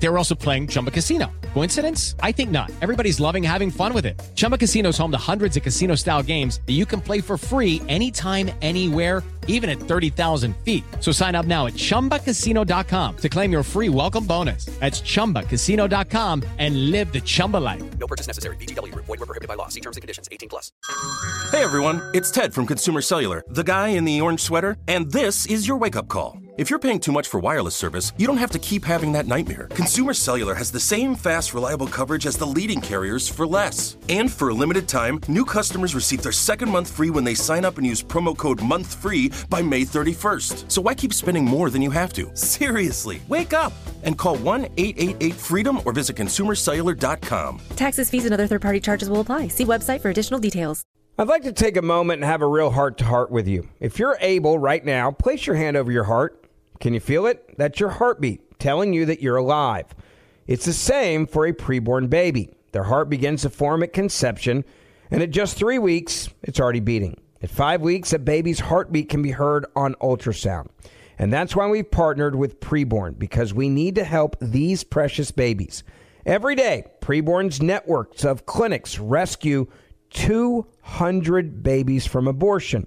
They were also playing Chumba Casino. Coincidence? I think not. Everybody's loving having fun with it. Chumba Casino is home to hundreds of casino style games that you can play for free anytime, anywhere, even at 30,000 feet. So sign up now at chumbacasino.com to claim your free welcome bonus. That's chumbacasino.com and live the Chumba life. No purchase necessary. VGW Group. Void were prohibited by law. See terms and conditions. 18 plus. Hey everyone, it's Ted from Consumer Cellular, the guy in the orange sweater, and this is your wake-up call. If you're paying too much for wireless service, you don't have to keep having that nightmare. Consumer Cellular has the same fast, reliable coverage as the leading carriers for less. And for a limited time, new customers receive their second month free when they sign up and use promo code MONTHFREE by May 31st. So why keep spending more than you have to? Seriously, wake up and call 1-888-FREEDOM or visit consumercellular.com. Taxes, fees, and other third party charges will apply. See website for additional details. I'd like to take a moment and have a real heart to heart with you. If you're able right now, place your hand over your heart. Can you feel it? That's your heartbeat telling you that you're alive. It's the same for a preborn baby. Their heart begins to form at conception, and at just three weeks, it's already beating. At five weeks, a baby's heartbeat can be heard on ultrasound. And that's why we've partnered with Preborn, because we need to help these precious babies. Every day, Preborn's networks of clinics rescue 200 babies from abortion.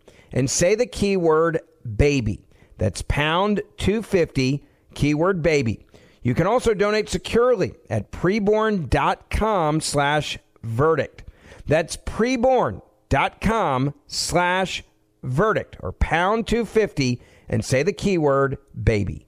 and say the keyword baby. That's pound 250, keyword baby. You can also donate securely at preborn.com slash verdict. That's preborn.com slash verdict or pound 250 and say the keyword baby.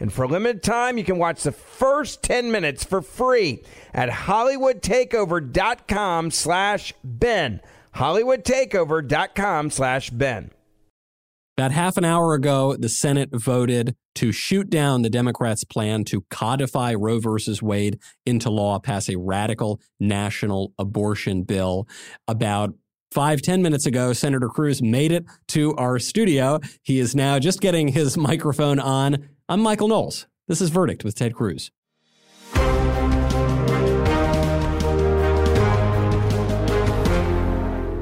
And for a limited time, you can watch the first 10 minutes for free at hollywoodtakeover.com slash Ben. hollywoodtakeover.com slash Ben. About half an hour ago, the Senate voted to shoot down the Democrats' plan to codify Roe versus Wade into law, pass a radical national abortion bill. About Five, ten minutes ago, Senator Cruz made it to our studio. He is now just getting his microphone on. I'm Michael Knowles. This is Verdict with Ted Cruz.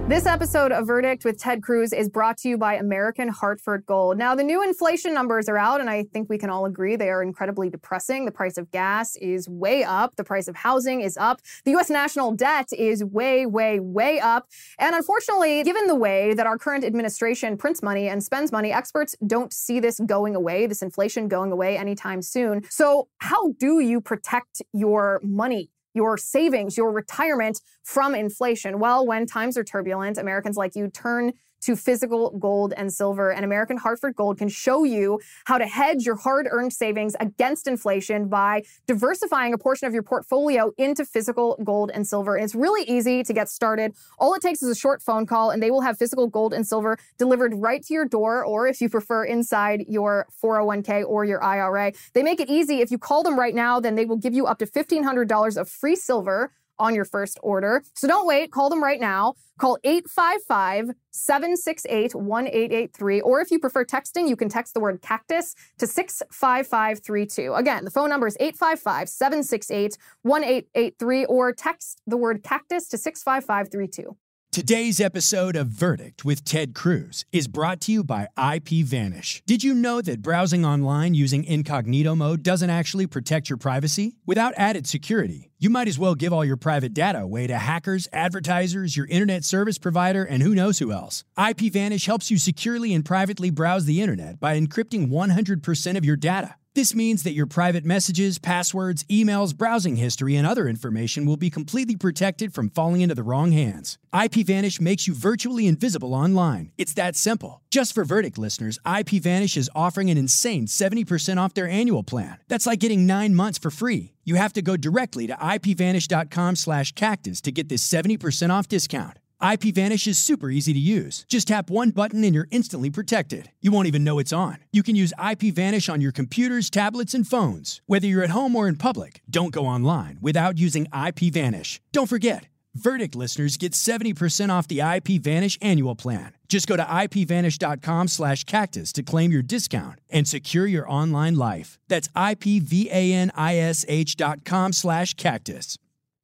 This episode of Verdict with Ted Cruz is brought to you by American Hartford Gold. Now, the new inflation numbers are out, and I think we can all agree they are incredibly depressing. The price of gas is way up, the price of housing is up, the U.S. national debt is way, way, way up. And unfortunately, given the way that our current administration prints money and spends money, experts don't see this going away, this inflation going away anytime soon. So, how do you protect your money? Your savings, your retirement from inflation? Well, when times are turbulent, Americans like you turn to physical gold and silver. And American Hartford Gold can show you how to hedge your hard earned savings against inflation by diversifying a portion of your portfolio into physical gold and silver. And it's really easy to get started. All it takes is a short phone call, and they will have physical gold and silver delivered right to your door, or if you prefer, inside your 401k or your IRA. They make it easy. If you call them right now, then they will give you up to $1,500 of free silver on your first order. So don't wait, call them right now. Call 855 768 1883. Or if you prefer texting, you can text the word cactus to 65532. Again, the phone number is 855 768 1883 or text the word cactus to 65532. Today's episode of Verdict with Ted Cruz is brought to you by IPVanish. Did you know that browsing online using incognito mode doesn't actually protect your privacy? Without added security, you might as well give all your private data away to hackers, advertisers, your internet service provider, and who knows who else. IPVanish helps you securely and privately browse the internet by encrypting 100% of your data. This means that your private messages, passwords, emails, browsing history, and other information will be completely protected from falling into the wrong hands. IPVanish makes you virtually invisible online. It's that simple. Just for Verdict listeners, IPVanish is offering an insane 70% off their annual plan. That's like getting nine months for free. You have to go directly to ipvanish.com slash cactus to get this 70% off discount. IPVanish is super easy to use. Just tap one button and you're instantly protected. You won't even know it's on. You can use IPVanish on your computers, tablets, and phones. Whether you're at home or in public, don't go online without using IPVanish. Don't forget, Verdict listeners get 70% off the IPVanish annual plan. Just go to ipvanish.com slash cactus to claim your discount and secure your online life. That's ipvanish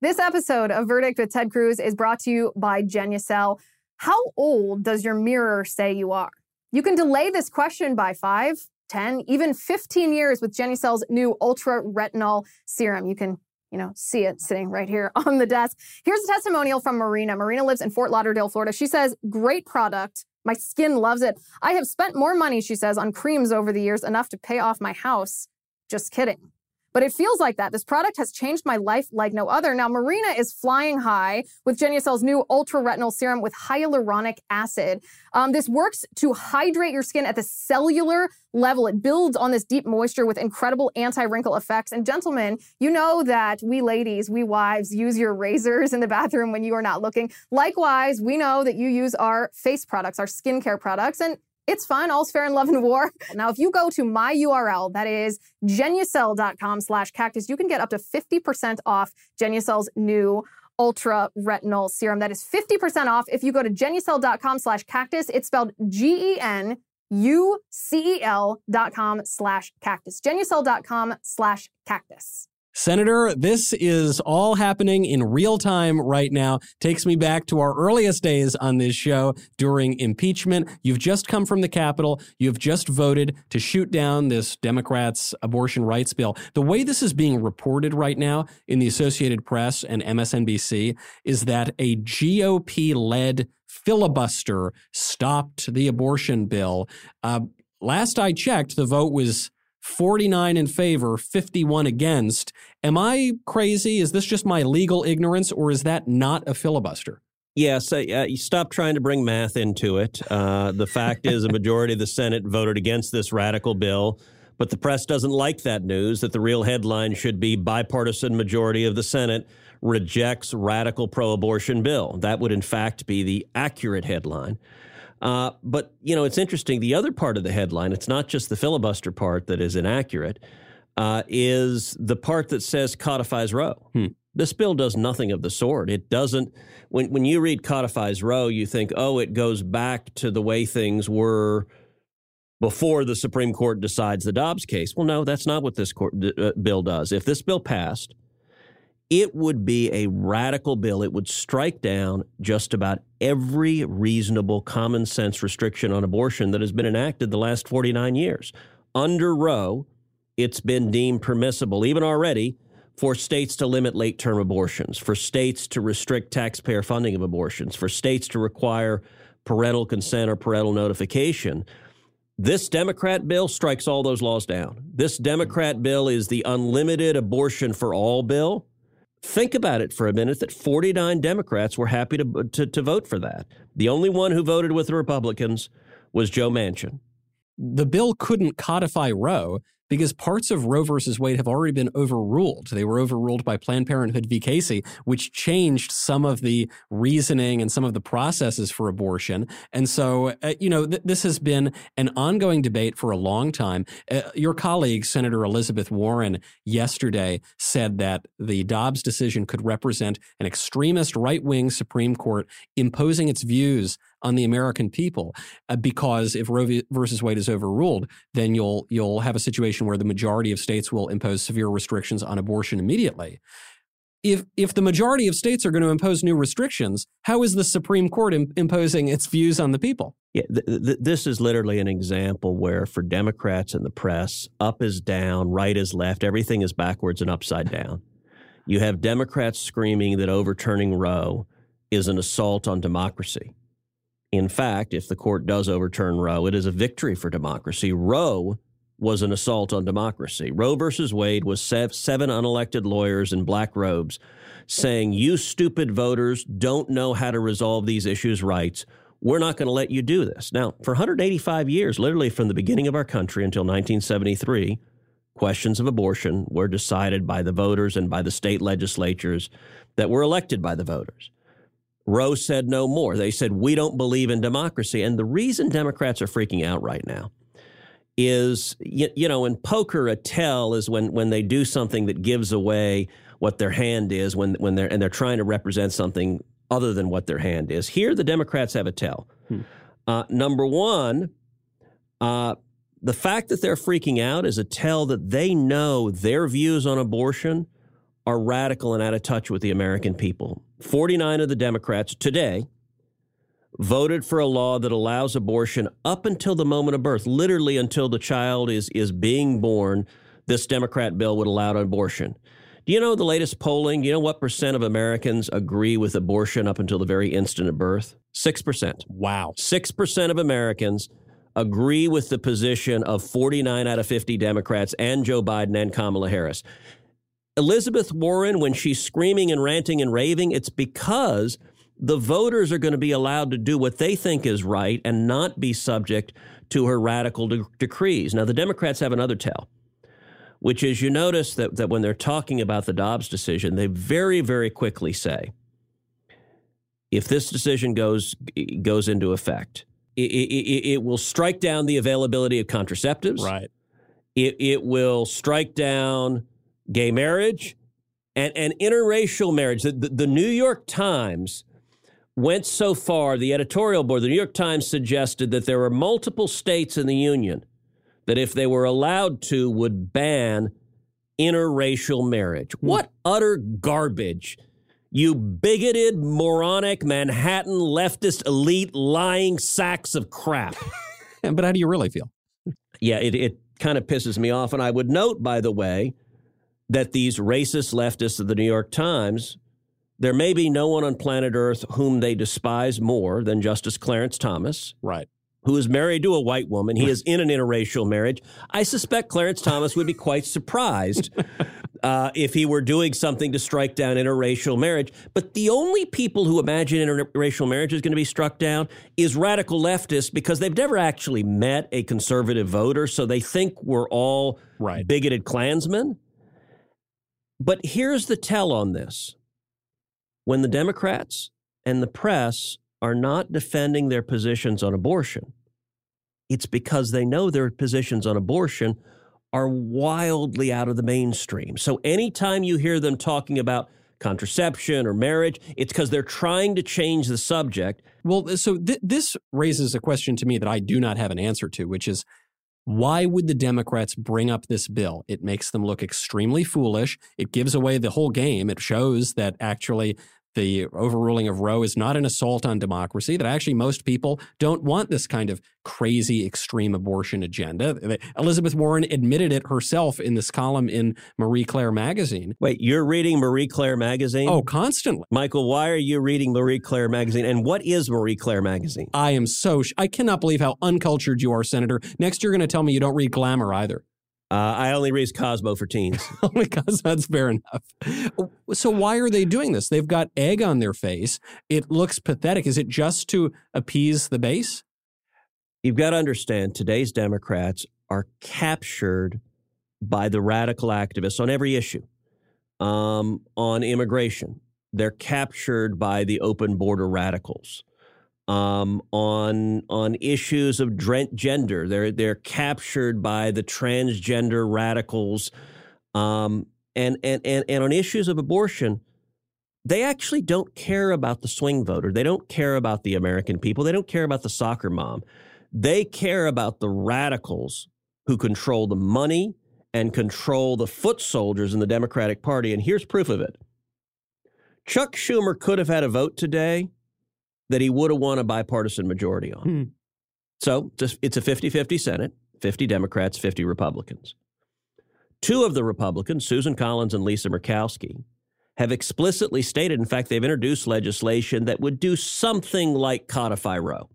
This episode of Verdict with Ted Cruz is brought to you by Genucel. How old does your mirror say you are? You can delay this question by 5, 10, even 15 years with Genucel's new Ultra Retinol Serum. You can you know, see it sitting right here on the desk. Here's a testimonial from Marina. Marina lives in Fort Lauderdale, Florida. She says, Great product. My skin loves it. I have spent more money, she says, on creams over the years, enough to pay off my house. Just kidding. But it feels like that. This product has changed my life like no other. Now, Marina is flying high with Genucel's new Ultra Retinol Serum with hyaluronic acid. Um, this works to hydrate your skin at the cellular level. It builds on this deep moisture with incredible anti-wrinkle effects. And gentlemen, you know that we ladies, we wives, use your razors in the bathroom when you are not looking. Likewise, we know that you use our face products, our skincare products, and it's fine. All's fair in love and war. Now, if you go to my URL, that is genucel.com slash cactus, you can get up to 50% off Genucel's new ultra retinol serum. That is 50% off if you go to genucel.com slash cactus. It's spelled G-E-N U-C-E-L dot com slash cactus. Genucel.com slash cactus. Senator, this is all happening in real time right now. Takes me back to our earliest days on this show during impeachment. You've just come from the Capitol. You've just voted to shoot down this Democrats' abortion rights bill. The way this is being reported right now in the Associated Press and MSNBC is that a GOP led filibuster stopped the abortion bill. Uh, last I checked, the vote was 49 in favor, 51 against. Am I crazy? Is this just my legal ignorance, or is that not a filibuster? Yes, uh, you stop trying to bring math into it. Uh, the fact is, a majority of the Senate voted against this radical bill, but the press doesn't like that news. That the real headline should be bipartisan majority of the Senate rejects radical pro-abortion bill. That would, in fact, be the accurate headline. Uh, but, you know, it's interesting. The other part of the headline, it's not just the filibuster part that is inaccurate, uh, is the part that says codifies Roe. Hmm. This bill does nothing of the sort. It doesn't, when, when you read codifies Roe, you think, oh, it goes back to the way things were before the Supreme Court decides the Dobbs case. Well, no, that's not what this court, uh, bill does. If this bill passed, it would be a radical bill. It would strike down just about every reasonable common sense restriction on abortion that has been enacted the last 49 years. Under Roe, it's been deemed permissible, even already, for states to limit late term abortions, for states to restrict taxpayer funding of abortions, for states to require parental consent or parental notification. This Democrat bill strikes all those laws down. This Democrat bill is the unlimited abortion for all bill. Think about it for a minute that 49 Democrats were happy to, to, to, vote for that. The only one who voted with the Republicans was Joe Manchin. The bill couldn't codify Roe because parts of Roe versus Wade have already been overruled. They were overruled by Planned Parenthood v. Casey, which changed some of the reasoning and some of the processes for abortion. And so, uh, you know, th- this has been an ongoing debate for a long time. Uh, your colleague, Senator Elizabeth Warren, yesterday said that the Dobbs decision could represent an extremist right wing Supreme Court imposing its views on the American people, uh, because if Roe v. versus Wade is overruled, then you'll you'll have a situation where the majority of states will impose severe restrictions on abortion immediately. if if the majority of states are going to impose new restrictions, how is the Supreme Court Im- imposing its views on the people? Yeah, th- th- this is literally an example where, for Democrats and the press, up is down, right is left, everything is backwards and upside down. You have Democrats screaming that overturning Roe is an assault on democracy. In fact, if the court does overturn Roe, it is a victory for democracy. Roe was an assault on democracy. Roe versus Wade was seven unelected lawyers in black robes saying, You stupid voters don't know how to resolve these issues' rights. We're not going to let you do this. Now, for 185 years, literally from the beginning of our country until 1973, questions of abortion were decided by the voters and by the state legislatures that were elected by the voters. Roe said no more. They said, We don't believe in democracy. And the reason Democrats are freaking out right now is you, you know in poker a tell is when when they do something that gives away what their hand is when when they're and they're trying to represent something other than what their hand is. Here the Democrats have a tell. Hmm. Uh, number one, uh, the fact that they're freaking out is a tell that they know their views on abortion are radical and out of touch with the American people. 49 of the Democrats today voted for a law that allows abortion up until the moment of birth, literally until the child is, is being born. This Democrat bill would allow abortion. Do you know the latest polling? Do you know what percent of Americans agree with abortion up until the very instant of birth? 6%. Wow. 6% of Americans agree with the position of 49 out of 50 Democrats and Joe Biden and Kamala Harris. Elizabeth Warren, when she's screaming and ranting and raving, it's because the voters are going to be allowed to do what they think is right and not be subject to her radical de- decrees. Now, the Democrats have another tell, which is you notice that, that when they're talking about the Dobbs decision, they very, very quickly say, if this decision goes, goes into effect, it, it, it will strike down the availability of contraceptives. Right. It, it will strike down gay marriage and, and interracial marriage. The, the, the New York Times went so far, the editorial board, the New York Times suggested that there were multiple states in the Union that, if they were allowed to, would ban interracial marriage. Hmm. What utter garbage. You bigoted, moronic, Manhattan leftist elite lying sacks of crap. but how do you really feel? Yeah, it, it kind of pisses me off. And I would note, by the way, that these racist leftists of the New York Times there may be no one on planet Earth whom they despise more than Justice Clarence Thomas. Right. Who is married to a white woman. He is in an interracial marriage. I suspect Clarence Thomas would be quite surprised uh, if he were doing something to strike down interracial marriage. But the only people who imagine interracial marriage is going to be struck down is radical leftists because they've never actually met a conservative voter. So they think we're all right. bigoted Klansmen. But here's the tell on this when the Democrats and the press are not defending their positions on abortion, it's because they know their positions on abortion are wildly out of the mainstream. So anytime you hear them talking about contraception or marriage, it's because they're trying to change the subject. Well, so th- this raises a question to me that I do not have an answer to, which is why would the Democrats bring up this bill? It makes them look extremely foolish. It gives away the whole game. It shows that actually the overruling of Roe is not an assault on democracy, that actually most people don't want this kind of crazy extreme abortion agenda. Elizabeth Warren admitted it herself in this column in Marie Claire magazine. Wait, you're reading Marie Claire magazine? Oh, constantly. Michael, why are you reading Marie Claire magazine? And what is Marie Claire magazine? I am so, sh- I cannot believe how uncultured you are, Senator. Next, you're going to tell me you don't read Glamour either. Uh, I only read Cosmo for teens. only because that's fair enough. So why are they doing this? They've got egg on their face. It looks pathetic. Is it just to appease the base? You've got to understand today's Democrats are captured by the radical activists on every issue. Um, on immigration, they're captured by the open border radicals um, on on issues of gender. They're they're captured by the transgender radicals, um, and, and and and on issues of abortion, they actually don't care about the swing voter. They don't care about the American people. They don't care about the soccer mom. They care about the radicals who control the money and control the foot soldiers in the Democratic Party. And here's proof of it. Chuck Schumer could have had a vote today that he would have won a bipartisan majority on. Hmm. So it's a 50 50 Senate, 50 Democrats, 50 Republicans. Two of the Republicans, Susan Collins and Lisa Murkowski, have explicitly stated, in fact, they've introduced legislation that would do something like codify Roe.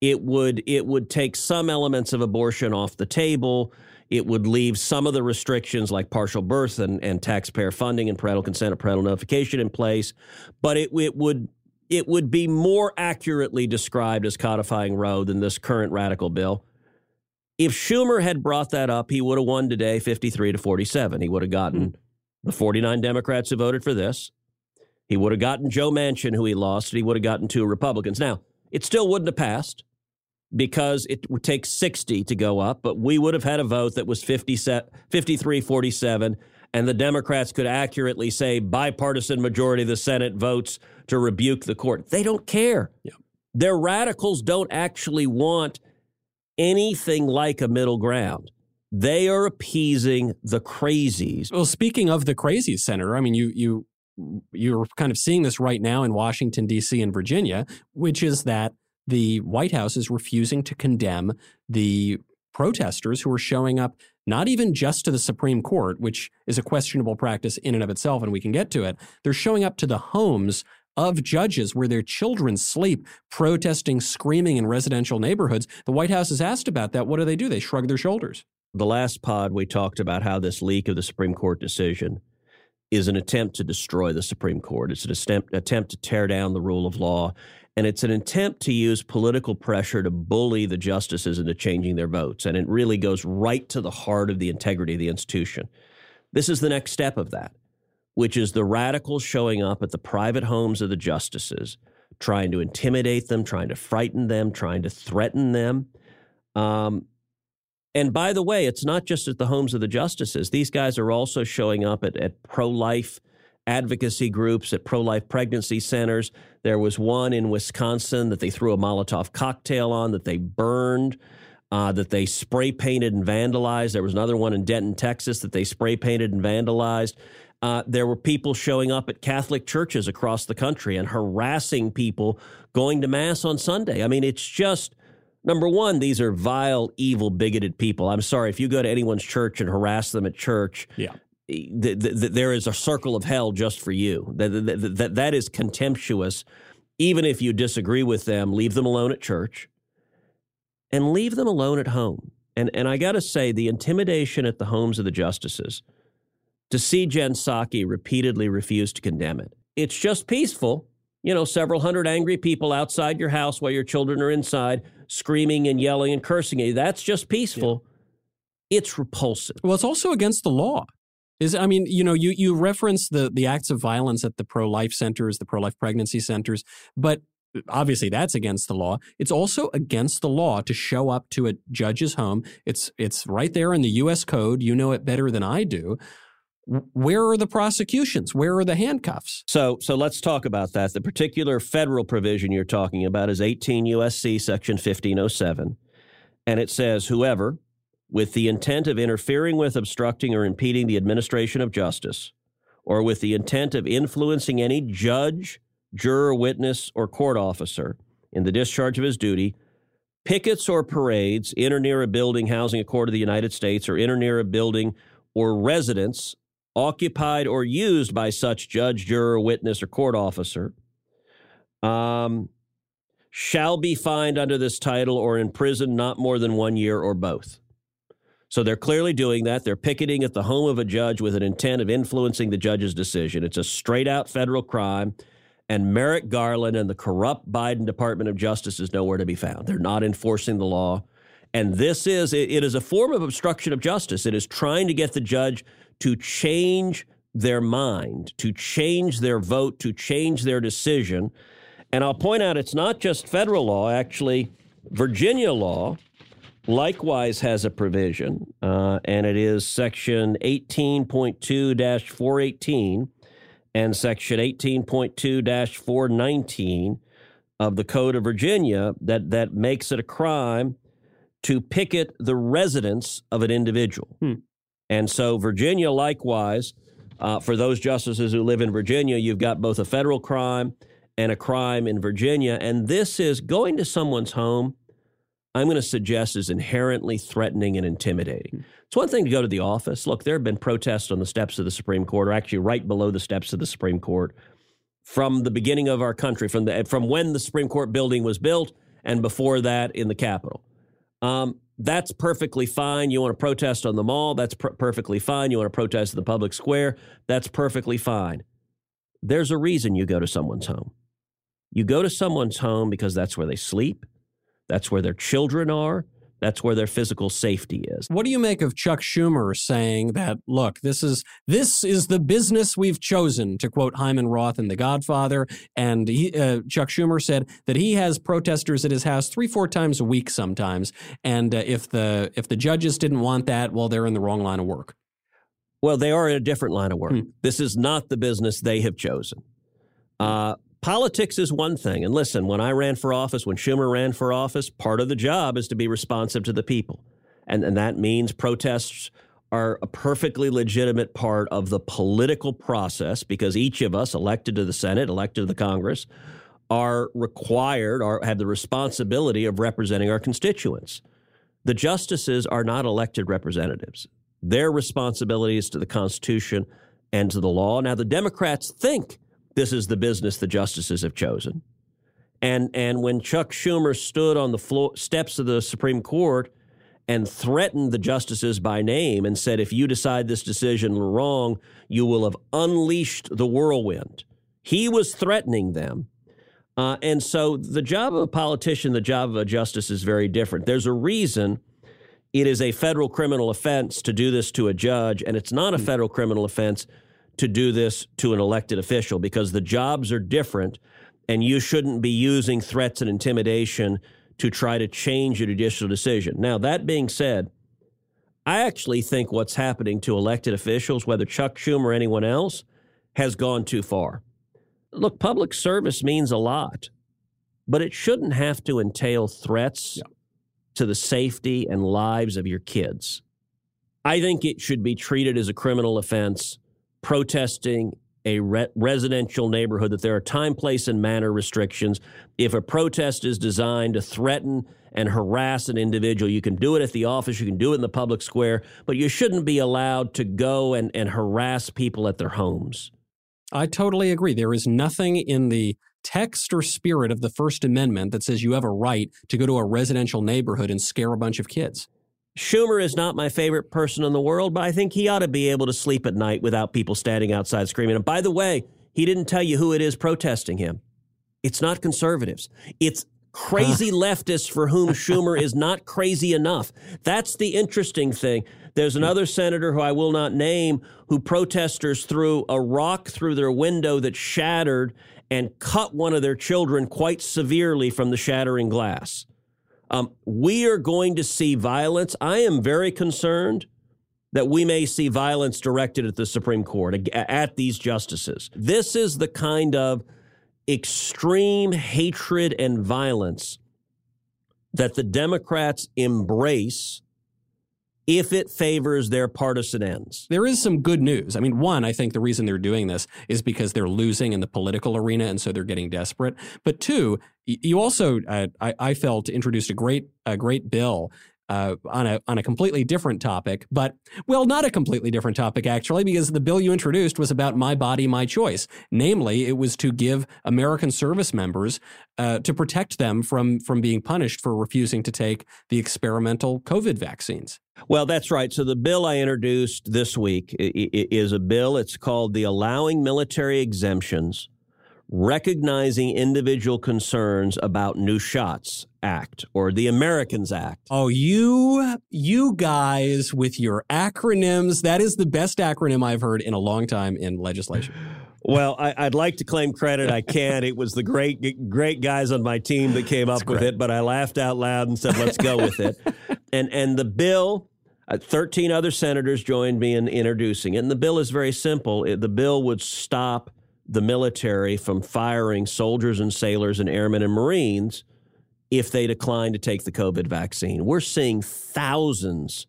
It would it would take some elements of abortion off the table. It would leave some of the restrictions like partial birth and, and taxpayer funding and parental consent and parental notification in place, but it, it would it would be more accurately described as codifying Roe than this current radical bill. If Schumer had brought that up, he would have won today 53 to 47. He would have gotten hmm. the 49 Democrats who voted for this. He would have gotten Joe Manchin, who he lost, and he would have gotten two Republicans. Now, it still wouldn't have passed because it would take 60 to go up, but we would have had a vote that was 50 53 47, and the Democrats could accurately say bipartisan majority of the Senate votes to rebuke the court. They don't care. Their radicals don't actually want anything like a middle ground. They are appeasing the crazies. Well, speaking of the crazies, Senator, I mean, you you you're kind of seeing this right now in Washington D.C. and Virginia, which is that the White House is refusing to condemn the protesters who are showing up not even just to the Supreme Court, which is a questionable practice in and of itself, and we can get to it. They're showing up to the homes of judges where their children sleep, protesting, screaming in residential neighborhoods. The White House is asked about that. What do they do? They shrug their shoulders. The last pod, we talked about how this leak of the Supreme Court decision is an attempt to destroy the Supreme Court. It's an attempt, attempt to tear down the rule of law. And it's an attempt to use political pressure to bully the justices into changing their votes. And it really goes right to the heart of the integrity of the institution. This is the next step of that, which is the radicals showing up at the private homes of the justices, trying to intimidate them, trying to frighten them, trying to threaten them. Um, and by the way, it's not just at the homes of the justices. These guys are also showing up at, at pro life advocacy groups, at pro life pregnancy centers. There was one in Wisconsin that they threw a Molotov cocktail on, that they burned, uh, that they spray painted and vandalized. There was another one in Denton, Texas, that they spray painted and vandalized. Uh, there were people showing up at Catholic churches across the country and harassing people going to Mass on Sunday. I mean, it's just Number one, these are vile, evil, bigoted people. I'm sorry if you go to anyone's church and harass them at church. Yeah. th- th- th- there is a circle of hell just for you. That, that, that, that is contemptuous. Even if you disagree with them, leave them alone at church and leave them alone at home. And, and I got to say, the intimidation at the homes of the justices, to see Jen Psaki repeatedly refuse to condemn it, it's just peaceful. You know, several hundred angry people outside your house while your children are inside screaming and yelling and cursing at you. That's just peaceful. It's repulsive. Well, it's also against the law. Is I mean, you know, you you reference the the acts of violence at the pro life centers, the pro life pregnancy centers, but obviously that's against the law. It's also against the law to show up to a judge's home. It's it's right there in the U.S. Code. You know it better than I do. Where are the prosecutions? Where are the handcuffs? So, so let's talk about that. The particular federal provision you're talking about is 18 USC section 1507, and it says whoever, with the intent of interfering with, obstructing, or impeding the administration of justice, or with the intent of influencing any judge, juror, witness, or court officer in the discharge of his duty, pickets or parades in or near a building housing a court of the United States, or in or near a building or residence occupied or used by such judge, juror, witness, or court officer, um, shall be fined under this title or in prison not more than one year or both. So they're clearly doing that. They're picketing at the home of a judge with an intent of influencing the judge's decision. It's a straight out federal crime. And Merrick Garland and the corrupt Biden Department of Justice is nowhere to be found. They're not enforcing the law. And this is, it is a form of obstruction of justice. It is trying to get the judge to change their mind, to change their vote, to change their decision. And I'll point out it's not just federal law, actually, Virginia law likewise has a provision, uh, and it is section 18.2 418 and section 18.2 419 of the Code of Virginia that, that makes it a crime to picket the residence of an individual. Hmm. And so Virginia likewise Uh, for those justices who live in Virginia, you've got both a federal crime and a crime in Virginia. And this is going to someone's home, I'm going to suggest is inherently threatening and intimidating. It's one thing to go to the office. Look, there have been protests on the steps of the Supreme Court, or actually right below the steps of the Supreme Court, from the beginning of our country, from the from when the Supreme Court building was built, and before that in the Capitol. Um, that's perfectly fine. You want to protest on the mall? That's per- perfectly fine. You want to protest in the public square? That's perfectly fine. There's a reason you go to someone's home. You go to someone's home because that's where they sleep, that's where their children are, that's where their physical safety is. What do you make of Chuck Schumer saying that look, this is this is the business we've chosen to quote Hyman Roth in The Godfather and he, uh, Chuck Schumer said that he has protesters at his house 3 4 times a week sometimes and uh, if the if the judges didn't want that, well they're in the wrong line of work. Well, they are in a different line of work. Hmm. This is not the business they have chosen. Uh, Politics is one thing. And listen, when I ran for office, when Schumer ran for office, part of the job is to be responsive to the people. And, and that means protests are a perfectly legitimate part of the political process because each of us, elected to the Senate, elected to the Congress, are required or have the responsibility of representing our constituents. The justices are not elected representatives. Their responsibility is to the Constitution and to the law. Now, the Democrats think this is the business the justices have chosen. And and when Chuck Schumer stood on the floor, steps of the Supreme Court and threatened the justices by name and said, if you decide this decision wrong, you will have unleashed the whirlwind. He was threatening them. Uh, and so the job of a politician, the job of a justice is very different. There's a reason it is a federal criminal offense to do this to a judge, and it's not a federal criminal offense to do this to an elected official because the jobs are different and you shouldn't be using threats and intimidation to try to change a judicial decision. Now, that being said, I actually think what's happening to elected officials, whether Chuck Schumer or anyone else, has gone too far. Look, public service means a lot, but it shouldn't have to entail threats yeah. to the safety and lives of your kids. I think it should be treated as a criminal offense protesting a re- residential neighborhood that there are time, place, and manner restrictions. If a protest is designed to threaten and harass an individual, you can do it at the office, you can do it in the public square, but you shouldn't be allowed to go and, and harass people at their homes. I totally agree. There is nothing in the text or spirit of the First Amendment that says you have a right to go to a residential neighborhood and scare a bunch of kids. Schumer is not my favorite person in the world, but I think he ought to be able to sleep at night without people standing outside screaming. And by the way, he didn't tell you who it is protesting him. It's not conservatives. It's crazy leftists for whom Schumer is not crazy enough. That's the interesting thing. There's hmm. another senator who I will not name who protesters threw a rock through their window that shattered and cut one of their children quite severely from the shattering glass. Um, we are going to see violence. I am very concerned that we may see violence directed at the Supreme Court, at these justices. This is the kind of extreme hatred and violence that the Democrats embrace if it favors their partisan ends. There is some good news. I mean, one, I think the reason they're doing this is because they're losing in the political arena, and so they're getting desperate. But two, you also, uh, I, I, felt, introduced a great, a great bill uh, on a on a completely different topic, but well, not a completely different topic actually, because the bill you introduced was about my body, my choice. Namely, it was to give American service members uh, to protect them from from being punished for refusing to take the experimental COVID vaccines. Well, that's right. So the bill I introduced this week is a bill. It's called the Allowing Military Exemptions recognizing individual concerns about new shots act or the americans act. Oh you you guys with your acronyms. That is the best acronym i've heard in a long time in legislation. Well I, would like to claim credit. I can't it was the great great guys on my team that came up with it but i laughed out loud and said let's go with it. And and the bill uh, 13 other senators joined me in introducing it. And the bill is very simple. It, the bill would stop the military from firing soldiers and sailors and airmen and Marines if they decline to take the COVID vaccine. We're seeing thousands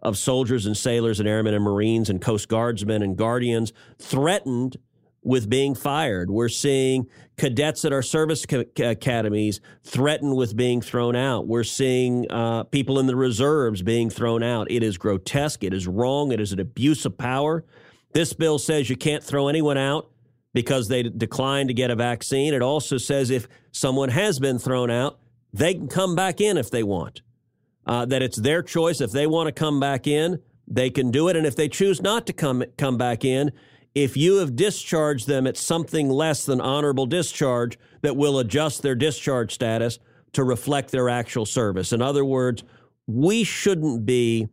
of soldiers and sailors and airmen and Marines and Coast Guardsmen and Guardians threatened with being fired. We're seeing cadets at our service academies threatened with being thrown out. We're seeing uh, people in the reserves being thrown out. It is grotesque. It is wrong. It is an abuse of power. This bill says you can't throw anyone out because they declined to get a vaccine. It also says if someone has been thrown out, they can come back in if they want. Uh, that it's their choice. If they want to come back in, they can do it. And if they choose not to come come back in, if you have discharged them at something less than honorable discharge, that will adjust their discharge status to reflect their actual service. In other words, we shouldn't be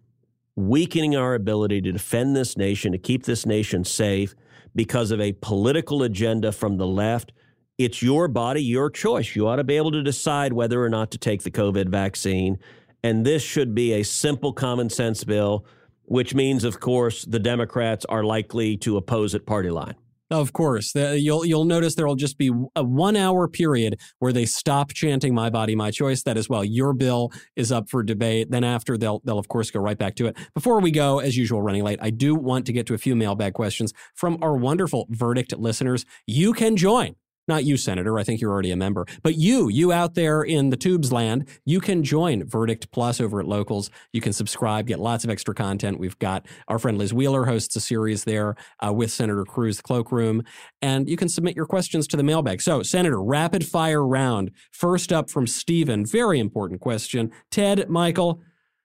weakening our ability to defend this nation, to keep this nation safe because of a political agenda from the left. It's your body, your choice. You ought to be able to decide whether or not to take the COVID vaccine. And this should be a simple common sense bill which means, of course, the Democrats are likely to oppose it party line. Of course, the, you'll you'll notice there will just be a one hour period where they stop chanting "My body, my choice." That is well. Your bill is up for debate. Then after they'll they'll of course go right back to it. Before we go, as usual, running late, I do want to get to a few mailbag questions from our wonderful verdict listeners. You can join not you, Senator. I think you're already a member. But you, you out there in the tubes land, you can join Verdict Plus over at Locals. You can subscribe, get lots of extra content. We've got our friend Liz Wheeler hosts a series there uh, with Senator Cruz, the cloakroom. And you can submit your questions to the mailbag. So, Senator, rapid fire round. First up from Stephen, very important question. Ted, Michael,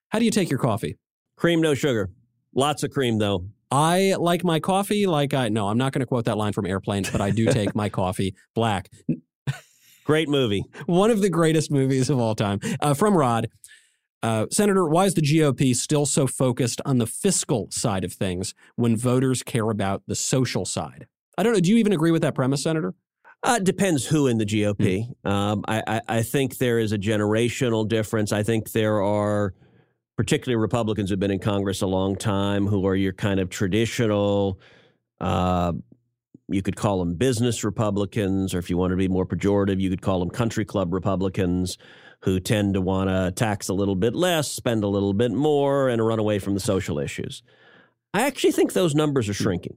how do you take your coffee? Cream, no sugar. Lots of cream, though. I like my coffee like I no, I'm not going to quote that line from Airplanes, but I do take my coffee black. Great movie. One of the greatest movies of all time. Uh, from Rod. Uh, Senator, why is the GOP still so focused on the fiscal side of things when voters care about the social side? I don't know. Do you even agree with that premise, Senator? Uh, depends who in the GOP. Mm. Um, I, I, I, think there is a generational difference. I think there are particularly Republicans who've been in Congress a long time, who are your kind of traditional, uh, you could call them business Republicans, or if you want to be more pejorative, you could call them country club Republicans who tend to want to tax a little bit less, spend a little bit more, and run away from the social issues. I actually think those numbers are shrinking.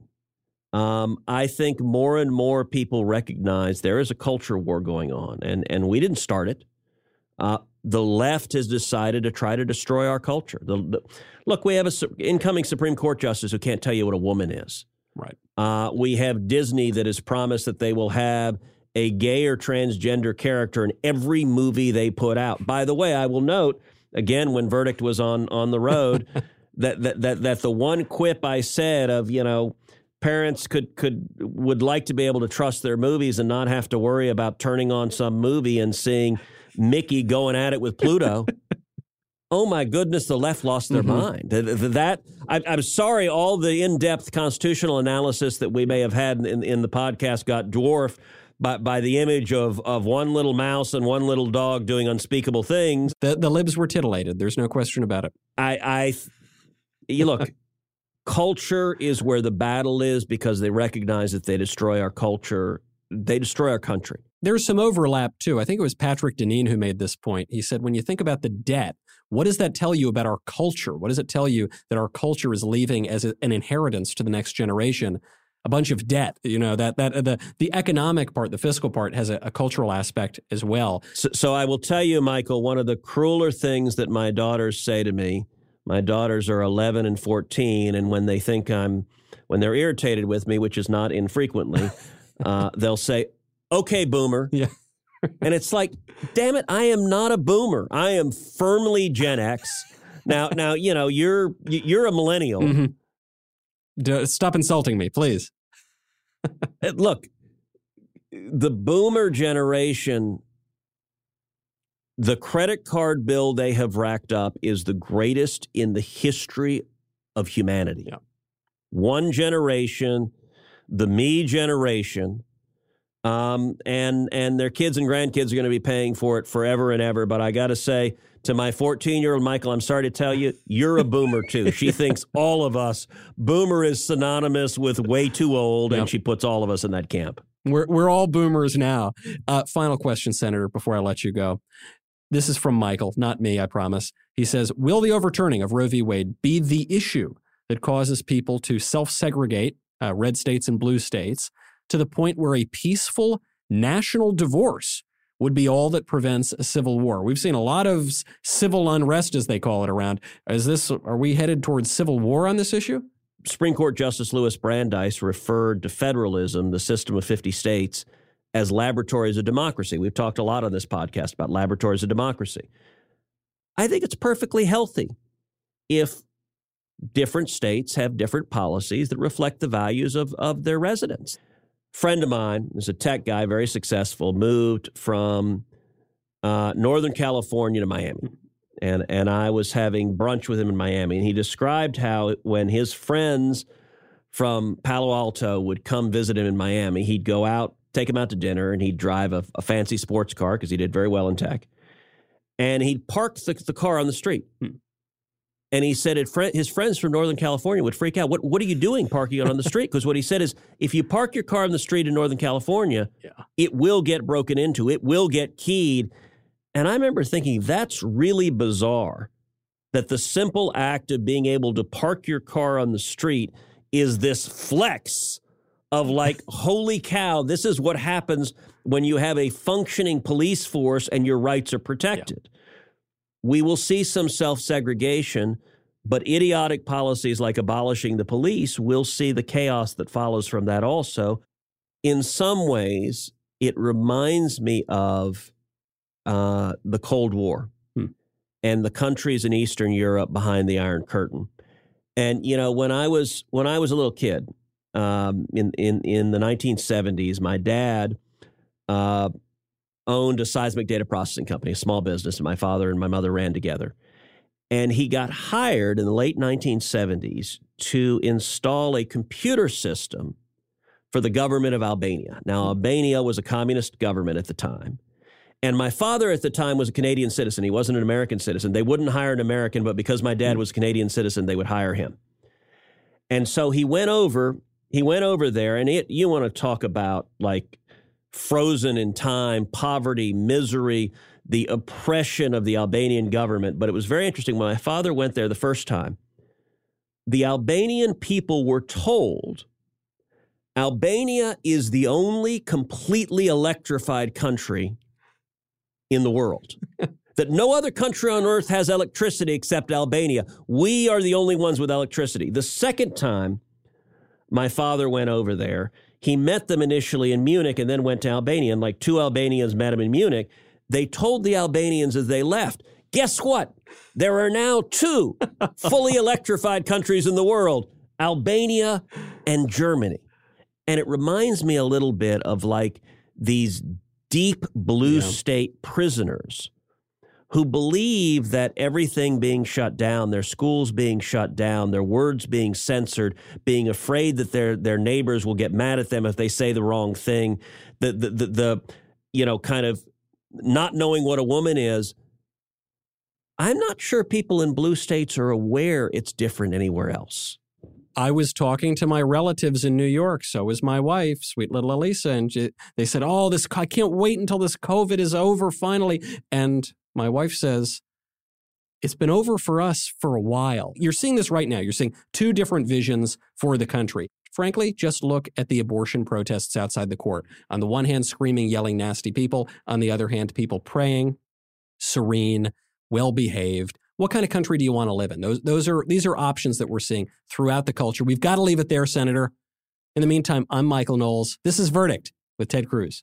Um, I think more and more people recognize there is a culture war going on, and, and we didn't start it. Uh, the left has decided to try to destroy our culture. The, the, look, we have an incoming Supreme Court justice who can't tell you what a woman is. Right. Uh, we have Disney that has promised that they will have a gay or transgender character in every movie they put out. By the way, I will note again when Verdict was on on the road that, that that that the one quip I said of you know parents could could would like to be able to trust their movies and not have to worry about turning on some movie and seeing Mickey going at it with Pluto. oh my goodness, the left lost their mm-hmm. mind. That I, am sorry, all the in-depth constitutional analysis that we may have had in, in the podcast got dwarfed by, by the image of, of one little mouse and one little dog doing unspeakable things. The, the libs were titillated. There's no question about it. I, I you look, culture is where the battle is because they recognize that they destroy our culture, they destroy our country. There's some overlap too. I think it was Patrick Deneen who made this point. He said, when you think about the debt, what does that tell you about our culture? What does it tell you that our culture is leaving as a, an inheritance to the next generation? A bunch of debt, you know that that the the economic part, the fiscal part, has a, a cultural aspect as well. So, so I will tell you, Michael, one of the crueler things that my daughters say to me. My daughters are 11 and 14, and when they think I'm, when they're irritated with me, which is not infrequently, uh, they'll say, okay, boomer. Yeah. and it's like, damn it, I am not a boomer. I am firmly Gen X. Now, now, you know, you're you're a millennial. Mm-hmm. Stop insulting me, please. Look, the boomer generation, the credit card bill they have racked up is the greatest in the history of humanity. Yeah. One generation, the me generation, um, and and their kids and grandkids are going to be paying for it forever and ever. But I got to say to my 14 year old Michael, I'm sorry to tell you, you're a boomer too. She thinks all of us boomer is synonymous with way too old, yep. and she puts all of us in that camp. We're we're all boomers now. Uh, final question, Senator, before I let you go. This is from Michael, not me, I promise. He says, Will the overturning of Roe v. Wade be the issue that causes people to self segregate, uh, red states and blue states, to the point where a peaceful national divorce would be all that prevents a civil war? We've seen a lot of civil unrest, as they call it, around. Is this, are we headed towards civil war on this issue? Supreme Court Justice Louis Brandeis referred to federalism, the system of 50 states, as laboratories of democracy. We've talked a lot on this podcast about laboratories of democracy. I think it's perfectly healthy if different states have different policies that reflect the values of, of their residents. Friend of mine is a tech guy, very successful, moved from uh, Northern California to Miami. And, and I was having brunch with him in Miami, and he described how when his friends from Palo Alto would come visit him in Miami, he'd go out take him out to dinner, and he'd drive a, a fancy sports car because he did very well in tech. And he'd park the, the car on the street. Hmm. And he said it, his friends from Northern California would freak out. What, what are you doing parking on the street? Because what he said is if you park your car on the street in Northern California, yeah. it will get broken into, it will get keyed. And I remember thinking that's really bizarre that the simple act of being able to park your car on the street is this flex of like, holy cow, this is what happens when you have a functioning police force and your rights are protected. Yeah. We will see some self segregation, but idiotic policies like abolishing the police will see the chaos that follows from that also. In some ways, it reminds me of uh, the Cold War hmm. and the countries in Eastern Europe behind the Iron Curtain. And you know, when I was when I was a little kid, um, in, in, in the 1970s, my dad uh, owned a seismic data processing company, a small business, and my father and my mother ran together. And he got hired in the late 1970s to install a computer system for the government of Albania. Now, hmm. Albania was a communist government at the time. And my father at the time was a Canadian citizen. He wasn't an American citizen. They wouldn't hire an American, but because my dad hmm. was a Canadian citizen, they would hire him. And so he went over he went over there, and it, you want to talk about like frozen in time, poverty, misery, the oppression of the Albanian government. But it was very interesting. When my father went there the first time, the Albanian people were told Albania is the only completely electrified country in the world. that no other country on earth has electricity except Albania. We are the only ones with electricity. The second time, my father went over there. He met them initially in Munich and then went to Albania. And like two Albanians met him in Munich. They told the Albanians as they left, guess what? There are now two fully electrified countries in the world Albania and Germany. And it reminds me a little bit of like these deep blue yeah. state prisoners who believe that everything being shut down, their schools being shut down, their words being censored, being afraid that their their neighbors will get mad at them if they say the wrong thing, the the the, the you know kind of not knowing what a woman is. I'm not sure people in blue states are aware it's different anywhere else. I was talking to my relatives in New York. So was my wife, sweet little Elisa, and she, they said, "Oh, this I can't wait until this COVID is over finally." And my wife says, it's been over for us for a while. You're seeing this right now. You're seeing two different visions for the country. Frankly, just look at the abortion protests outside the court. On the one hand, screaming, yelling, nasty people. On the other hand, people praying, serene, well behaved. What kind of country do you want to live in? Those, those are, these are options that we're seeing throughout the culture. We've got to leave it there, Senator. In the meantime, I'm Michael Knowles. This is Verdict with Ted Cruz.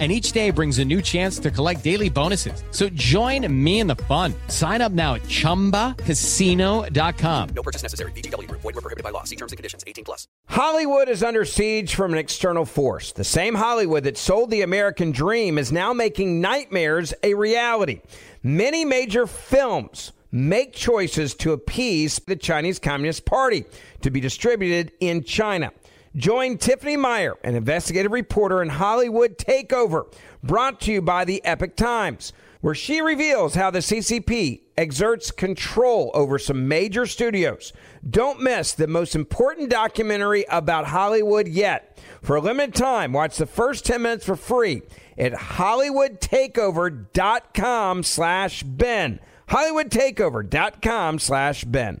And each day brings a new chance to collect daily bonuses. So join me in the fun. Sign up now at chumbacasino.com. No purchase necessary. VGW Group. Void were prohibited by law. See terms and conditions. 18 plus. Hollywood is under siege from an external force. The same Hollywood that sold the American dream is now making nightmares a reality. Many major films make choices to appease the Chinese Communist Party to be distributed in China. Join Tiffany Meier, an investigative reporter in Hollywood Takeover, brought to you by the Epoch Times, where she reveals how the CCP exerts control over some major studios. Don't miss the most important documentary about Hollywood yet. For a limited time, watch the first 10 minutes for free at hollywoodtakeover.com slash Ben. hollywoodtakeover.com slash Ben.